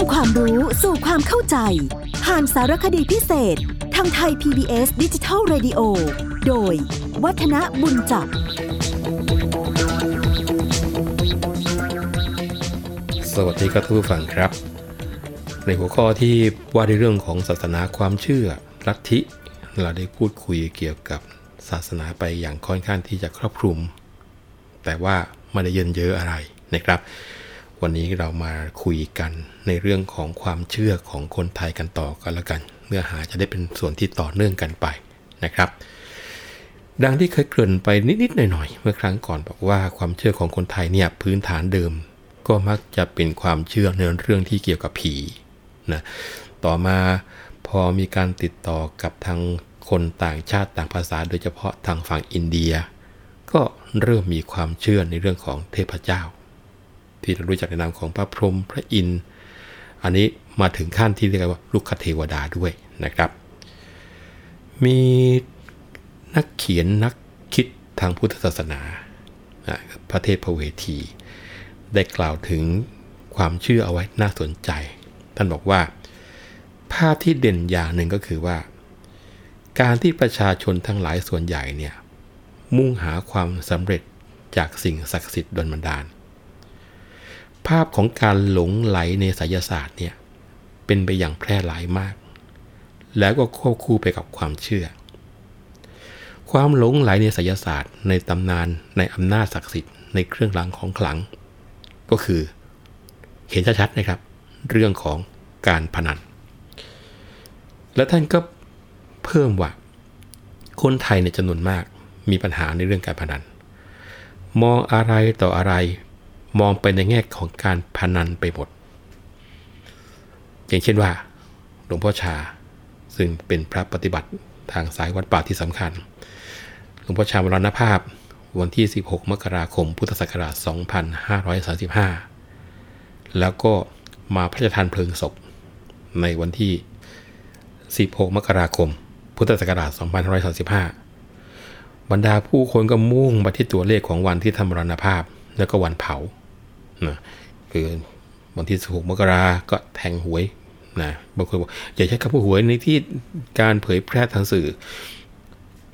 ำความรู้สู่ความเข้าใจ ผ่านสารคดีพิเศษ ทางไทย PBS ดิจิทัล Radio โดย วัฒนบุญจับ สวัสดีครับท่านผู้ฟังครับ ในหัวข้อที่ว่าในเรื่องของศาสนาความเชื่อลัทธิ เราได้พูดคุยเกี่ยวกับศาสนาไปอย่างค่อนข้างที่จะครอบคลุม แต่ว่าไม่ได้เยินเยอะอะไรนะครับ วันนี้เรามาคุยกันในเรื่องของความเชื่อของคนไทยกันต่อกันล้วกัน เนื้อหาจะได้เป็นส่วนที่ต่อเนื่องกันไปนะครับ ดังที่เคยเกริ่นไปนิดๆหน่อยๆเมื่อครั้งก่อนบอกว่าความเชื่อของคนไทยเนี่ยพื้นฐานเดิม ก็มักจะเป็นความเชื่อในเรื่องที่เกี่ยวกับผีนะต่อมาพอมีการติดต่อกับทางคนต่างชาติต่างภาษาโดยเฉพาะทางฝั่งอินเดีย ก็เริ่มมีความเชื่อในเรื่องของเทพเจ้า ที่เรารู้จักในนามของพระพรหมพระอินทร์อันนี้มาถึงขั้นที่เรียกว่าลูกคเทวดาด้วยนะครับ มีนักเขียนนักคิดทางพุทธศาสนาพระเทพพระเวที ได้กล่าวถึงความเชื่อเอาไว้น่าสนใจ ท่านบอกว่า ภาพที่เด่นอย่างหนึ่งก็คือว่า การที่ประชาชนทั้งหลายส่วนใหญ่เนี่ยมุ่งหาความสำเร็จจากสิ่งศักดิ์สิทธิ์ดลบันดาล ภาพของการหลงไหลในไสยศาสตร์เนี่ยเป็นไปอย่างแพร่หลายมาก แล้วก็ควบคู่ไปกับความเชื่อ ความหลงไหลในไสยศาสตร์ ในตำนานในอำนาจศักดิ์สิทธิ์ในเครื่องรางของขลัง ก็คือเห็นชัดๆนะครับ เรื่องของการพนัน และท่านก็เพิ่มว่าคนไทยในจำนวนมากมีปัญหาในเรื่องการพนัน มองอะไรต่ออะไร มองไปในแง่ของการพนันไปหมด อย่างเช่นว่าหลวงพ่อชา ซึ่งเป็นพระปฏิบัติทางสายวัดป่าที่สำคัญ หลวงพ่อชามรณภาพวันที่ 16 มกราคม พุทธศักราช 2535 แล้วก็มาพระราชทานเพลิงศพ ในวันที่ 16 มกราคม พุทธศักราช 2535 บรรดาผู้คนก็มุ่งไปที่ตัวเลขของวันที่ทำมรณภาพ แล้วก็วันเผา นะคือวันที่16มกราก็แทงหวยนะบางคนบอกอย่าใช้คำพูดหวยในที่การเผยแพร่ทางสื่อ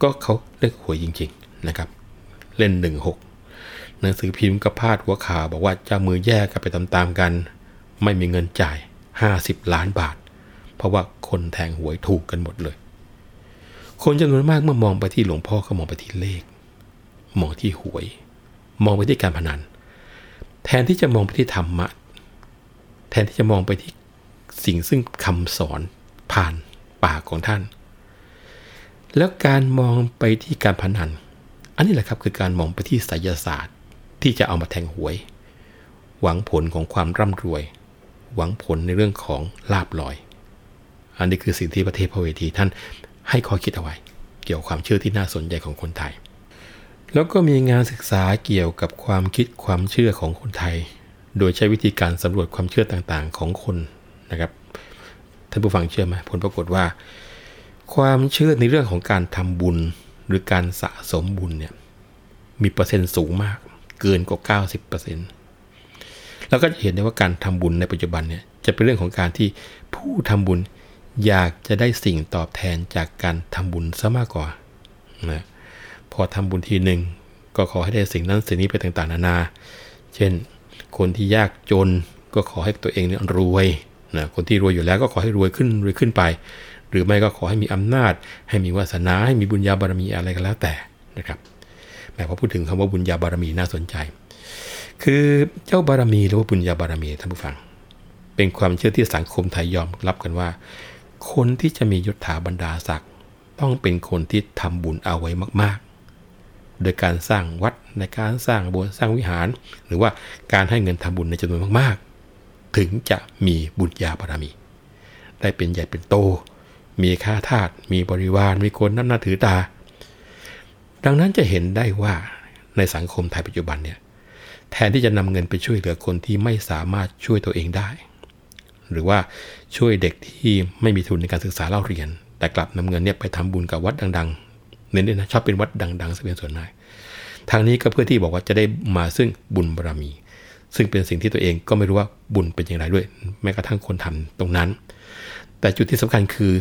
ก็เขาเล่นหวยจริง ๆนะครับ เล่น 16 หนังสือพิมพ์ก็พาดหัวข่าวบอกว่าเจ้ามือแยกกันไปตามๆกัน ไม่มีเงินจ่าย 50 ล้านบาท เพราะว่าคนแทงหวยถูกกันหมดเลย คนจำนวนมากเมื่อมองไปที่หลวงพ่อก็มองไปที่เลข มองที่หวย มองไปที่การพนัน แทนที่จะมองไปที่ธรรมะ แทนที่จะมองไปที่สิ่งซึ่งคำสอนผ่านปากของท่าน แล้วการมองไปที่การพนัน อันนี้แหละครับคือการมองไปที่ไสยศาสตร์ที่จะเอามาแทงหวย หวังผลของความร่ำรวย หวังผลในเรื่องของลาบลอย อันนี้คือสิ่งที่ประเทศพระเวทีท่านให้ข้อคิดเอาไว้ เกี่ยวกับความเชื่อที่น่าสนใจของคนไทย แล้วก็มีงานศึกษาเกี่ยวกับความคิดความเชื่อของคนไทย โดยใช้วิธีการสำรวจความเชื่อต่างๆ ของคนนะครับท่านผู้ฟังเชื่อไหมผลปรากฏว่า ความเชื่อในเรื่องของการทำบุญหรือการสะสมบุญเนี่ยมีเปอร์เซ็นต์สูงมาก เกินกว่า 90%แล้วก็จะเห็นได้ว่าการทำบุญในปัจจุบันเนี่ยจะเป็นเรื่องของการที่ผู้ทำบุญอยากจะได้สิ่งตอบแทนจากการทำบุญซะมากกว่านะ พอทำบุญทีหนึ่งก็ขอให้ได้สิ่งนั้นสิ่งนี้ไปต่างๆ นานา เช่น คนที่ยากจนก็ขอให้ตัวเองเนี่ยรวยนะคนที่รวยอยู่แล้วก็ขอให้รวยขึ้นรวยขึ้นไป หรือไม่ก็ขอให้มีอำนาจ ให้มีวาสนาให้มีบุญญาบารมีอะไรก็แล้วแต่นะครับแม้พอพูดถึงคำว่าบุญญาบารมีน่าสนใจ คือเจ้าบารมีหรือว่าบุญญาบารมีท่านผู้ฟัง เป็นความเชื่อที่สังคมไทยยอมรับกันว่า คนที่จะมียศถาบรรดาศักดิ์ต้องเป็นคนที่ทำบุญเอาไว้มาก โดยการสร้างวัดในการสร้างโบสถ์สร้างวิหาร หรือว่าการให้เงินทำบุญในจำนวนมากๆ ถึงจะมีบุญญาบารมี ได้เป็นใหญ่เป็นโต มีค่าทาสมีบริวารมีคนนับหน้าถือตา ดังนั้นจะเห็นได้ว่าในสังคมไทยปัจจุบันเนี่ยแทนที่จะนำเงินไปช่วยเหลือคนที่ไม่สามารถช่วยตัวเองได้ หรือว่าช่วยเด็กที่ไม่มีทุนในการศึกษาเล่าเรียน แต่กลับนำเงินเนี่ยไปทำบุญกับวัดดัง เน้นๆนะชอบเป็นวัดดังๆซะเป็นส่วนมากทางนี้ก็เพื่อที่บอกว่าจะได้มาซึ่งบุญบารมี ซึ่งเป็นสิ่งที่ตัวเองก็ไม่รู้ว่าบุญเป็นอย่างไรด้วย แม้กระทั่งคนทำตรงนั้น แต่จุดที่สำคัญคือ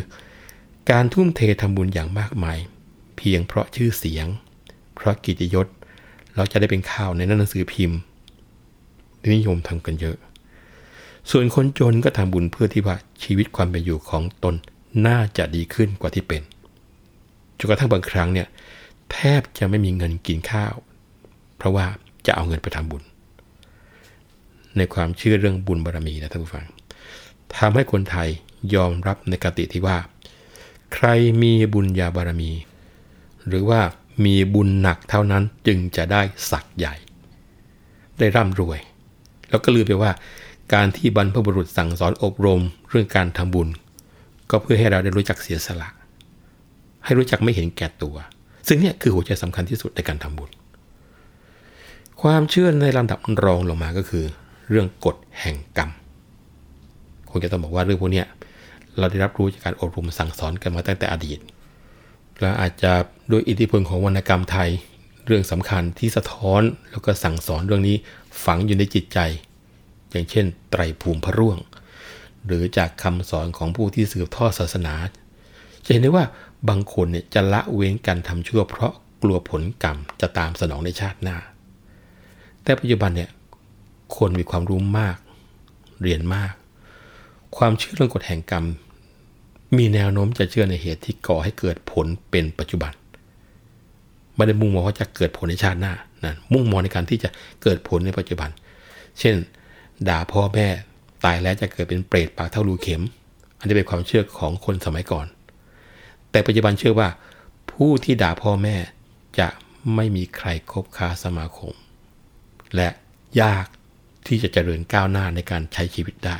การทุ่มเททำบุญอย่างมากมาย เพียงเพราะชื่อเสียง เพราะกิจยศเราจะได้เป็นข่าวในหนังสือพิมพ์นิยมทำกันเยอะ ส่วนคนจนก็ทำบุญเพื่อที่ว่าชีวิตความเป็นอยู่ของตนน่าจะดีขึ้นกว่าที่เป็น จนกระทั่งบางครั้งเนี่ยแทบจะไม่มีเงินกินข้าว เพราะว่าจะเอาเงินไปทำบุญ ในความเชื่อเรื่องบุญบารรมีนะท่านผู้ฟังทำให้คนไทยยอมรับในกติที่ว่า ใครมีบุญญาบารมี หรือว่ามีบุญหนักเท่านั้นจึงจะได้สักใหญ่ ได้ร่ำรวย แล้วก็ลืมไปว่า การที่บรรพบุรุษสั่งสอนอบรมเรื่องการทำบุญ ก็เพื่อให้เราได้รู้จักเสียสละ ให้รู้จักไม่เห็นแก่ตัว ซึ่งเนี่ยคือหัวใจสำคัญที่สุดในการทำบุญ ความเชื่อในลำดับรองลงมาก็คือ เรื่องกฎแห่งกรรมคงจะต้องบอกว่าเรื่องพวกนี้เราได้รับรู้จากการอบรมสั่งสอนกันมาตั้งแต่อดีต และอาจจะโดยอิทธิพลของวรรณกรรมไทย เรื่องสำคัญที่สะท้อนแล้วก็สั่งสอนเรื่องนี้ฝังอยู่ในจิตใจ อย่างเช่น ไตรภูมิพระร่วง หรือจากคำสอนของผู้ที่สืบทอดศาสนา จะเห็นได้ว่า บางคนเนี่ยจะละเว้นการทำชั่วเพราะกลัวผลกรรมจะตามสนองในชาติหน้า แต่ปัจจุบันเนี่ยคนมีความรู้มาก เรียนมาก ความเชื่อเรื่องกฎแห่งกรรม มีแนวโน้มจะเชื่อในเหตุที่ก่อให้เกิดผลเป็นปัจจุบันไม่ได้มุ่งมองว่าจะเกิดผลในชาติหน้านะมุ่งมองในการที่จะเกิดผลในปัจจุบัน เช่น ด่าพ่อแม่ตายแล้วจะเกิดเป็นเปรตปากเท่ารูเข็ม อันนี้เป็นความเชื่อของคนสมัยก่อน แต่ปัจจุบันเชื่อว่า ผู้ที่ด่าพ่อแม่จะไม่มีใครคบค้าสมาคม และยากที่จะเจริญก้าวหน้าในการใช้ชีวิตได้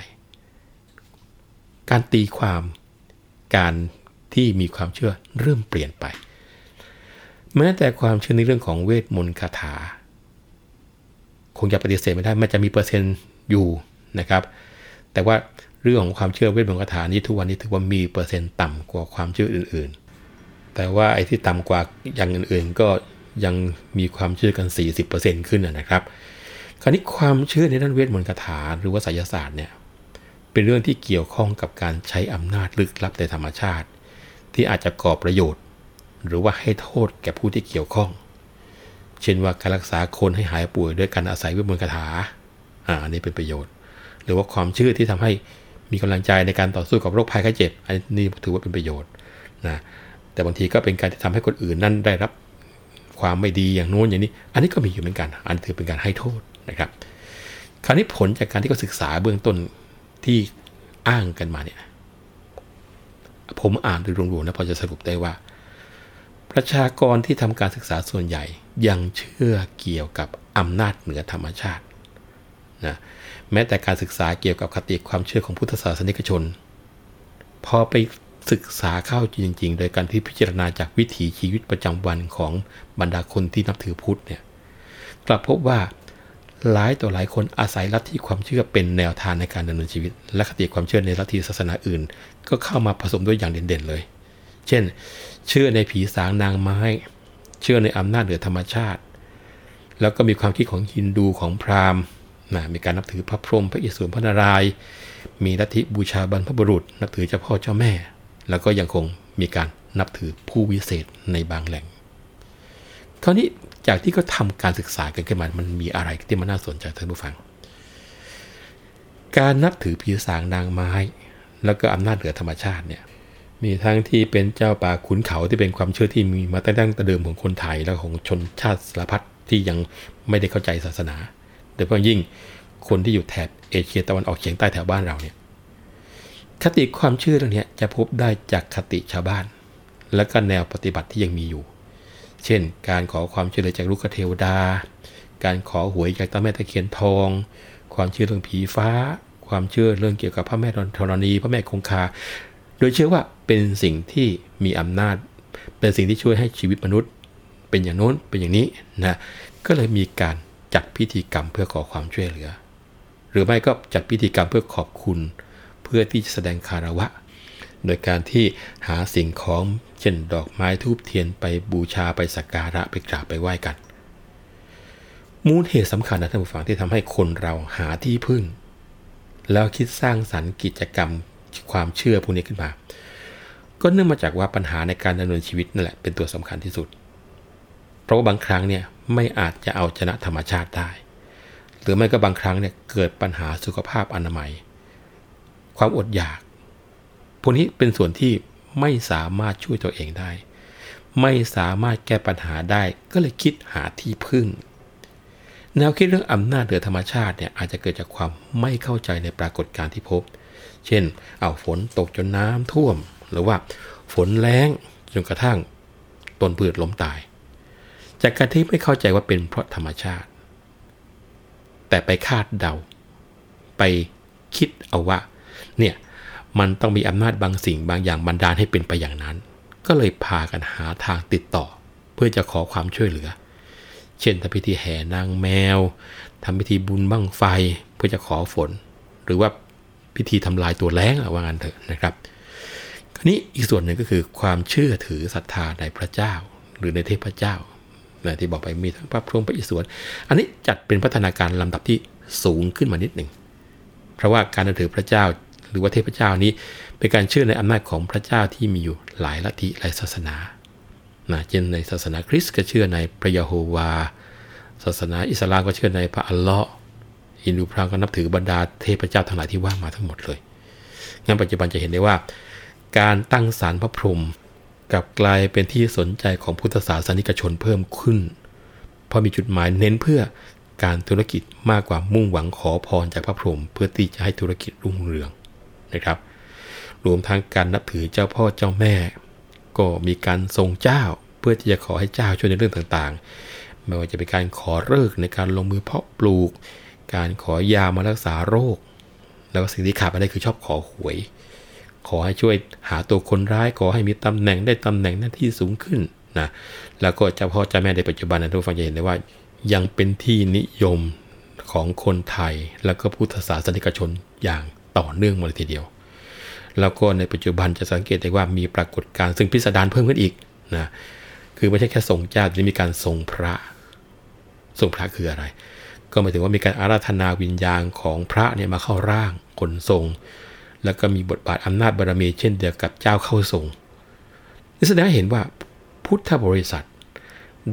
การตีความการที่มีความเชื่อเริ่มเปลี่ยนไป แม้แต่ความเชื่อในเรื่องของเวทมนต์คาถา คงจะปฏิเสธไม่ได้มันจะมีเปอร์เซ็นต์อยู่นะครับ แต่ว่า เรื่องของความเชื่อเวทมนต์คาถานี้ทุกวันนี้ถือว่ามีเปอร์เซ็นต์ต่ำกว่าความเชื่ออื่น ๆ แต่ว่าไอ้ที่ต่ำกว่าอย่างอื่น ๆ ก็ยังมีความเชื่อกัน 40%ขึ้นนะครับ คราวนี้ความเชื่อในด้านเวทมนต์คาถาหรือว่าไสยศาสตร์เนี่ยเป็นเรื่องที่เกี่ยวข้องกับการใช้อำนาจลึกลับในธรรมชาติ ที่อาจจะก่อประโยชน์ หรือว่าให้โทษแก่ผู้ที่เกี่ยวข้อง เช่นว่าการรักษาคนให้หายป่วยด้วยการอาศัยเวทมนต์คาถาอ่าอันนี้เป็นประโยชน์ หรือว่าความเชื่อที่ทำให้ มีกำลังใจในการต่อสู้กับโรคภัยไข้เจ็บ อันนี้ถือว่าเป็นประโยชน์นะแต่บางทีก็เป็นการที่ทำให้คนอื่นนั่นได้รับความไม่ดีอย่างโน้นอย่างนี้ อันนี้ก็มีอยู่เหมือนกัน อันถือเป็นการให้โทษนะครับ คราวนี้ผลจากการที่เขาศึกษาเบื้องต้นที่อ้างกันมาเนี่ยผมอ่านโดยรวมๆนะพอจะสรุปได้ว่า ประชากรที่ทำการศึกษาส่วนใหญ่ยังเชื่อเกี่ยวกับอำนาจเหนือธรรมชาติ นะแม้แต่การศึกษาเกี่ยวกับคติความเชื่อของพุทธศาสนิกชน พอไปศึกษาเข้าจริง ๆ โดยการที่พิจารณาจากวิถีชีวิตประจำวันของบรรดาคนที่นับถือพุทธเนี่ยกลับพบว่าหลายต่อหลายคนอาศัยลัทธิความเชื่อเป็นแนวทางในการดำเนินชีวิต และคติความเชื่อในลัทธิศาสนาอื่น ก็เข้ามาผสมด้วยอย่างเด่นๆเลย เช่น เชื่อในผีสางนางไม้ เชื่อในอำนาจเหนือธรรมชาติ แล้วก็มีความคิดของฮินดูของพราหมณ์ นะมีการนับถือพระพรหมพระอิศวรพระนารายณ์มีลัทธิบูชาบรรพบุรุษ นับถือเจ้าพ่อเจ้าแม่ แล้วก็ยังคงมีการนับถือผู้วิเศษในบางแหล่งคราวนี้จากที่เขาทาการศึกษากันขึ้นมา มันมีอะไรที่มันน่าสนใจท่านผู้ฟัง การนับถือผีสางนางไม้ แล้วก็อำนาจเหนือธรรมชาติเนี่ย มีทั้งที่เป็นเจ้าป่าขุนเขาที่เป็นความเชื่อที่มีมาตั้งแต่เดิมของคนไทยและของชนชาติสารพัดที่ยังไม่ได้เข้าใจศาสนา โดยเฉพาะยิ่งคนที่อยู่แถบเอเชียตะวันออกเฉียงใต้แถวบ้านเราเนี่ยคติความเชื่อเรื่องนี้จะพบได้จากคติชาวบ้าน และก็แนวปฏิบัติที่ยังมีอยู่ เช่น การขอความช่วยเหลือจากลูกเทวดา การขอหวยจากตาแม่ตะเคียนทอง ความเชื่อเรื่องผีฟ้า ความเชื่อเรื่องเกี่ยวกับพระแม่ธรณี พระแม่คงคา โดยเชื่อว่าเป็นสิ่งที่มีอำนาจ เป็นสิ่งที่ช่วยให้ชีวิตมนุษย์ เป็นอย่างโน้นเป็นอย่างนี้นะ ก็เลยมีการ จัดพิธีกรรมเพื่อขอความช่วยเหลือ หรือไม่ก็จัดพิธีกรรมเพื่อขอบคุณ เพื่อที่จะแสดงคารวะ โดยการที่หาสิ่งของเช่นดอกไม้ทูบเทียนไปบูชาไปสักการะไปกราบไปไหว้กัน มูลเหตุสำคัญนะท่านผู้ฟังที่ทำให้คนเราหาที่พึ่ง แล้วคิดสร้างสรรค์กิจกรรมความเชื่อพวกนี้ขึ้นมา ก็เนื่องมาจากว่าปัญหาในการดำเนินชีวิตนั่นแหละเป็นตัวสำคัญที่สุด เพราะว่าบางครั้งเนี่ย ไม่อาจจะเอาชนะธรรมชาติได้ หรือไม่ก็บางครั้งเนี่ยเกิดปัญหาสุขภาพอนามัย ความอดอยาก พวกนี้เป็นส่วนที่ไม่สามารถช่วยตัวเองได้ ไม่สามารถแก้ปัญหาได้ก็เลยคิดหาที่พึ่ง แนวคิดเรื่องอำนาจเหนือธรรมชาติเนี่ยอาจจะเกิดจากความไม่เข้าใจในปรากฏการณ์ที่พบ เช่น เอาฝนตกจนน้ำท่วม หรือว่าฝนแรงจนกระทั่งต้นพืชล้มตาย จากการที่ไม่เข้าใจว่าเป็นเพราะธรรมชาติ แต่ไปคาดเดา ไปคิดเอาว่า เนี่ย มันต้องมีอำนาจบางสิ่งบางอย่างบันดาลให้เป็นไปอย่างนั้น ก็เลยพากันหาทางติดต่อ เพื่อจะขอความช่วยเหลือ เช่นทำพิธีแห่นางแมวทำพิธีบุญบั้งไฟเพื่อจะขอฝน หรือว่าพิธีทำลายตัวแรงว่างันเถอะนะครับครนี้อีกส่วนหนึ่งก็คือความเชื่อถือศรัทธาในพระเจ้า หรือในเทพเจ้า นะที่บอกไปมีทั้งพระพรหมพระอิศวรอันนี้จัดเป็นพัฒนาการลำดับที่สูงขึ้นมานิดหนึ่งเพราะว่าการนับถือพระเจ้าหรือว่าเทพเจ้านี้ เป็นการเชื่อในอำนาจของพระเจ้าที่มีอยู่หลายลัทธิหลายศาสนานะเช่นในศาสนาคริสต์ก็เชื่อในพระยะโฮวา ศาสนาอิสลามก็เชื่อในพระอัลเลาะห์ฮินดูพราหมณ์ก็นับถือบรรดาเทพเจ้าทั้งหลายที่ว่ามาทั้งหมดเลยงั้นปัจจุบันจะเห็นได้ว่า การตั้งศาลพระพรหม กับกลายเป็นที่สนใจของพุทธศาสนิกชนเพิ่มขึ้น เพราะมีจุดหมายเน้นเพื่อการธุรกิจมากกว่ามุ่งหวังขอพรจากพระพรหมเพื่อที่จะให้ธุรกิจรุ่งเรืองนะครับ รวมทั้งการนับถือเจ้าพ่อเจ้าแม่ ก็มีการทรงเจ้าเพื่อที่จะขอให้เจ้าช่วยในเรื่องต่างๆ ไม่ว่าจะเป็นการขอเลิกในการลงมือเพาะปลูก การขอยามารักษาโรค แล้วสิ่งที่ขาดไปได้คือชอบขอหวย ขอให้ช่วยหาตัวคนร้าย ขอให้มีตำแหน่งได้ตำแหน่งหน้าที่สูงขึ้นนะแล้วก็เจ้าพ่อเจ้าแม่ในปัจจุบันนะทุกฟังจะเห็นได้ว่า ยังเป็นที่นิยมของคนไทย แล้วก็พุทธศาสนิกชนอย่างต่อเนื่องมาเลยทีเดียว แล้วก็ในปัจจุบันจะสังเกตได้ว่ามีปรากฏการณ์ซึ่งพิสดารเพิ่มขึ้นอีกนะคือไม่ใช่แค่ส่งเจ้าแต่มีการส่งพระส่งพระคืออะไร ก็หมายถึงว่ามีการอาราธนาวิญญาณของพระเนี่ยมาเข้าร่างขนทรง แล้วก็มีบทบาทอำนาจบารมีเช่นเดียวกับเจ้าเข้าทรงนี่แสดงให้เห็นว่าพุทธบริษัท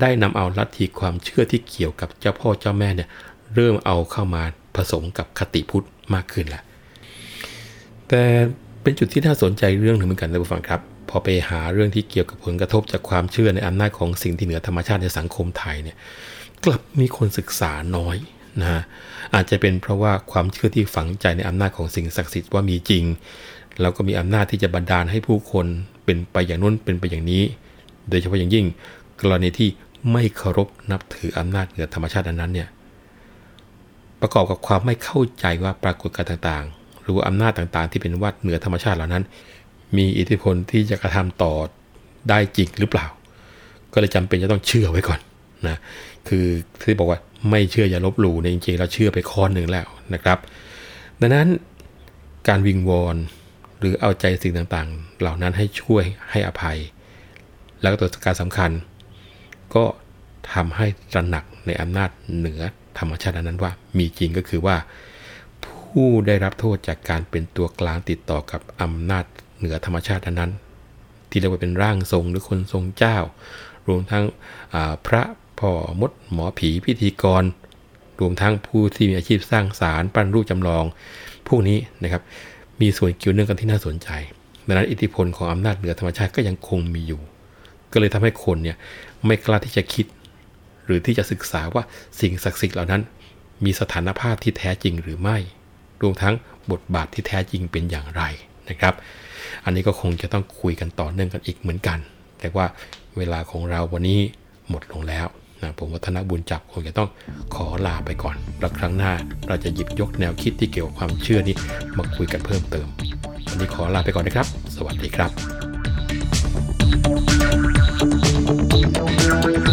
ได้นำเอาลัทธิความเชื่อที่เกี่ยวกับเจ้าพ่อเจ้าแม่เนี่ยเริ่มเอาเข้ามาผสมกับคติพุทธมากขึ้นแล้วแต่เป็นจุดที่น่าสนใจเรื่องหนึ่งเหมือนกันนะผู้ฟังครับ พอไปหาเรื่องที่เกี่ยวกับผลกระทบจากความเชื่อในอำนาจของสิ่งที่เหนือธรรมชาติในสังคมไทยเนี่ยกลับมีคนศึกษาน้อย นะฮะอาจจะเป็นเพราะว่าความเชื่อที่ฝังใจในอำนาจของสิ่งศักดิ์สิทธิ์ว่ามีจริง แล้วก็มีอำนาจที่จะบันดาลให้ผู้คนเป็นไปอย่างนู้นเป็นไปอย่างนี้ โดยเฉพาะอย่างยิ่ง กรณีที่ไม่เคารพนับถืออำนาจเหนือธรรมชาติอันนั้นเนี่ยประกอบกับความไม่เข้าใจว่าปรากฏการณ์ต่างๆ หรืออำนาจต่างๆ ที่เป็นวัดเหนือธรรมชาติเหล่านั้น มีอิทธิพลที่จะกระทำต่อได้จริงหรือเปล่า ก็เลยจำเป็นจะต้องเชื่อไว้ก่อน นะคือที่บอกว่าไม่เชื่ออย่าลบหลู่ในจริงๆเราเชื่อไปข้อหนึ่งแล้วนะครับ ดังนั้นการวิงวอนหรือเอาใจสิ่งต่างๆ เหล่านั้นให้ช่วยให้อภัย แล้วก็ตัวการสำคัญ ก็ทำให้ตระหนักในอำนาจเหนือธรรมชาตินั้นว่า มีจริงก็คือว่า ผู้ได้รับโทษจากการเป็นตัวกลางติดต่อกับอำนาจเหนือธรรมชาตินั้นที่เรียกว่าเป็นร่างทรงหรือคนทรงเจ้า รวมทั้งพระ พ่อมดหมอผีพิธีกร รวมทั้งผู้ที่มีอาชีพสร้างสารปั้นรูปจำลอง พวกนี้นะครับมีส่วนเกี่ยวเนื่องกันที่น่าสนใจดังนั้นอิทธิพลของอำนาจเหนือธรรมชาติก็ยังคงมีอยู่ ก็เลยทำให้คนเนี่ยไม่กล้าที่จะคิด หรือที่จะศึกษาว่าสิ่งศักดิ์สิทธิ์เหล่านั้น มีสถานภาพที่แท้จริงหรือไม่ รวมทั้งบทบาทที่แท้จริงเป็นอย่างไรนะครับ อันนี้ก็คงจะต้องคุยกันต่อเนื่องกันอีกเหมือนกัน แต่ว่าเวลาของเราวันนี้หมดลงแล้ว นะผมวัฒนบุญจับคงจะต้องขอลาไปก่อน แล้วครั้งหน้าเราจะหยิบยกแนวคิดที่เกี่ยวกับความเชื่อนี้มาคุยกันเพิ่มเติม วันนี้ขอลาไปก่อนนะครับ สวัสดีครับ